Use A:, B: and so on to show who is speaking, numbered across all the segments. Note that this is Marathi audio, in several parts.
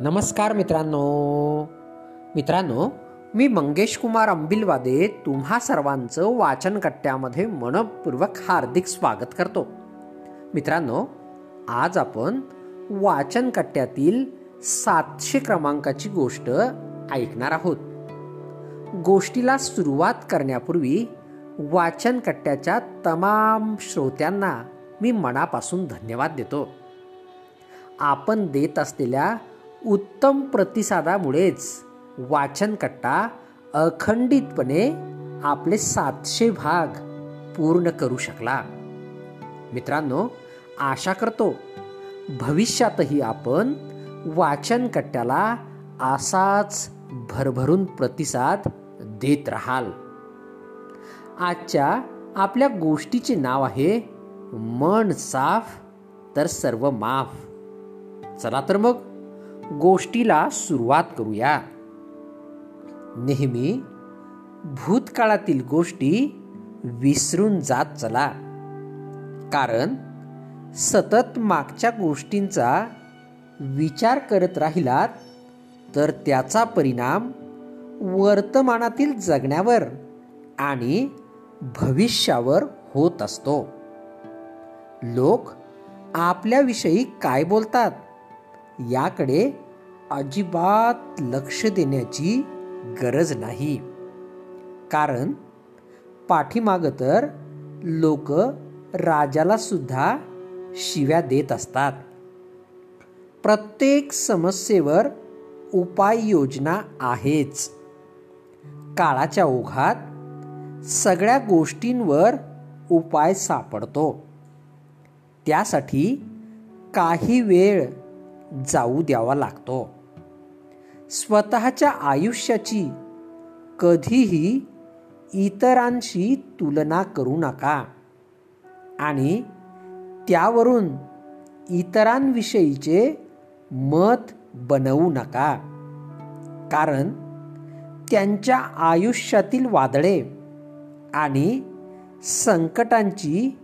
A: नमस्कार मित्रांनो. मित्रांनो मी मंगेश कुमार अंबिलवादे तुम्हा सर्वांचं वाचनकट्ट्यामध्ये मनपूर्वक हार्दिक स्वागत करतो. मित्रांनो आज आपण वाचनकट्ट्यातील सातशे क्रमांकाची गोष्ट ऐकणार आहोत. गोष्टीला सुरुवात करण्यापूर्वी वाचनकट्ट्याच्या तमाम श्रोत्यांना मी मनापासून धन्यवाद देतो. आपण देत असलेल्या उत्तम प्रतिसादामुळेच वाचनकट्टा अखंडितपणे आपले सातशे भाग पूर्ण करू शकला. मित्रांनो आशा करतो भविष्यातही आपण वाचनकट्ट्याला असाच भरभरून प्रतिसाद देत राहाल. आजच्या आपल्या गोष्टीचे नाव आहे मन साफ तर सर्व माफ. चला तर मग गोष्टीला सुरुवात करूया. नेहमी भूतकाळातील गोष्टी विसरून जात चला. कारण सतत मागच्या गोष्टींचा विचार करत राहिलात तर त्याचा परिणाम वर्तमानातील जगण्यावर आणि भविष्यावर होत असतो. लोक आपल्याविषयी काय बोलतात? याकडे अजिबात लक्ष देण्याची गरज नाही. कारण पाठीमागं तर लोक राजाला सुद्धा शिव्या देत असतात. प्रत्येक समस्येवर उपाययोजना आहेच. काळाच्या ओघात सगळ्या गोष्टींवर उपाय सापडतो. त्यासाठी काही वेळ जाऊ द्यावा लागतो. स्वतःच्या आयुष्याची कधीही इतरांशी तुलना करू नका. आणि त्यावरून इतरांविषयीचे मत बनवू नका. कारण त्यांच्या आयुष्यातील वादळे आणि संकटांची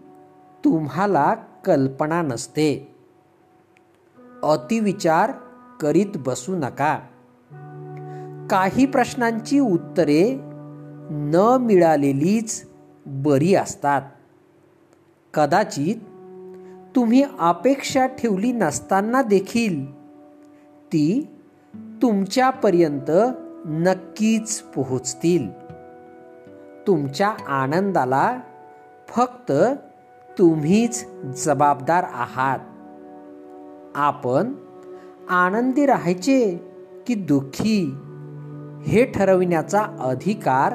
A: तुम्हाला कल्पना नसते. अतिविचार करीत बसू नका. काही प्रश्नांची उत्तरे न मिळालेलीच बरी असतात. कदाचित तुम्ही अपेक्षा ठेवली नसताना देखील ती तुमच्यापर्यंत नक्कीच पोहोचतील. तुमच्या आनंदाला फक्त तुम्हीच जबाबदार आहात. आपण आनंदी राहायचे की दुःखी हे ठरविण्याचा अधिकार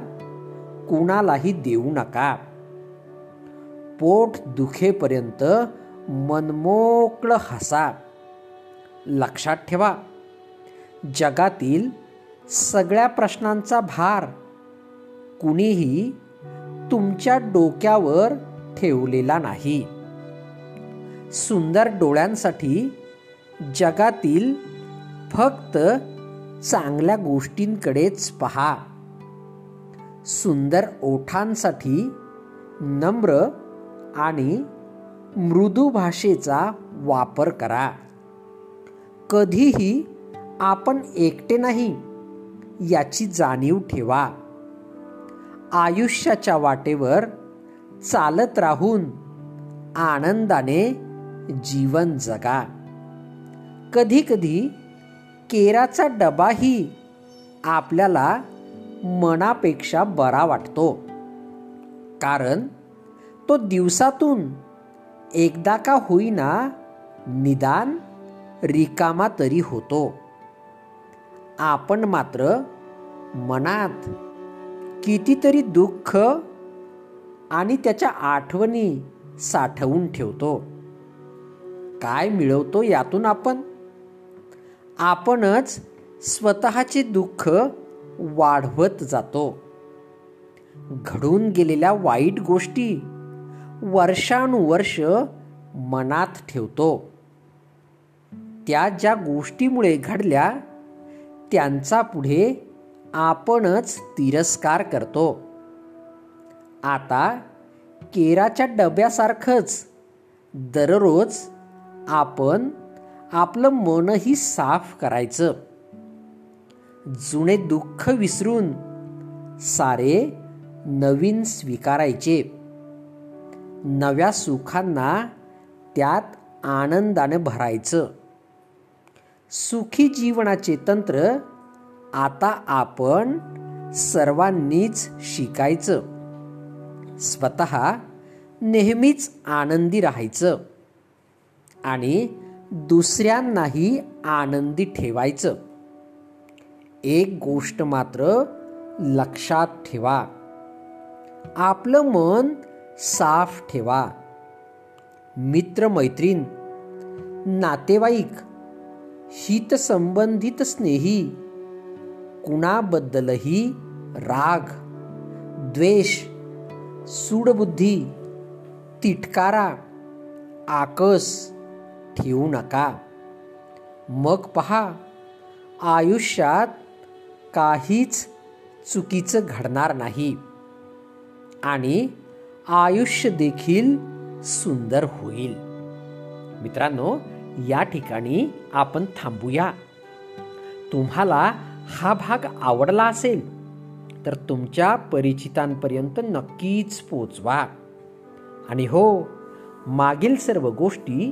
A: कुणालाही देऊ नका. पोट दुखेपर्यंत मनमोकळं हसा. लक्षात ठेवा जगातील सगळ्या प्रश्नांचा भार कुणीही तुमच्या डोक्यावर ठेवलेला नाही. सुंदर डोळ्यांसाठी जगातील फक्त चांगल्या गोष्टींकडेच पहा. सुंदर ओठांसाठी नम्र आणि मृदू भाषेचा वापर करा. कधीही आपण एकटे नाही याची जाणीव ठेवा. आयुष्याच्या वाटेवर चालत राहून आनंदाने जीवन जगा. कधी कधी केराचा डबाही आपल्याला मनापेक्षा बरा वाटतो. कारण तो दिवसातून एकदा का होईना निदान रिकामा तरी होतो. आपण मात्र मनात कितीतरी दुःख आणि त्याच्या आठवणी साठवून ठेवतो. काय मिळवतो यातून आपण? आपणच स्वतःचे दुःख वाढवत जातो. घडून गेलेल्या वाईट गोष्टी वर्षानुवर्ष मनात ठेवतो. त्या ज्या गोष्टीमुळे घडल्या त्यांचा पुढे आपणच तिरस्कार करतो. आता केराच्या डब्यासारखंच दररोज आपण आपलं मनही साफ करायचं. जुने दुःख विसरून सारे नवीन स्वीकारायचे. नव्या सुखांना त्यात आनंदाने भरायचं. सुखी जीवनाचे तंत्र आता आपण सर्वांनीच शिकायचं. स्वत नेहमीच आनंदी राहायचं. आणि दुसऱ्यांनाही आनंदी ठेवायचं. एक गोष्ट मात्र लक्षात ठेवा. आपलं मन साफ ठेवा. मित्रमैत्रीण नातेवाईक हितसंबंधित स्नेही कुणाबद्दलही राग द्वेष सूडबुद्धी तिटकारा आकस ठेवू नका. मग पहा आयुष्यात काहीच चुकीचं घडणार नाही आणि आयुष्य देखील सुंदर होईल. मित्रांनो या ठिकाणी आपण थांबूया. तुम्हाला हा भाग आवडला असेल तर तुमच्या परिचितांपर्यंत नक्कीच पोचवा. आणि हो मागील सर्व गोष्टी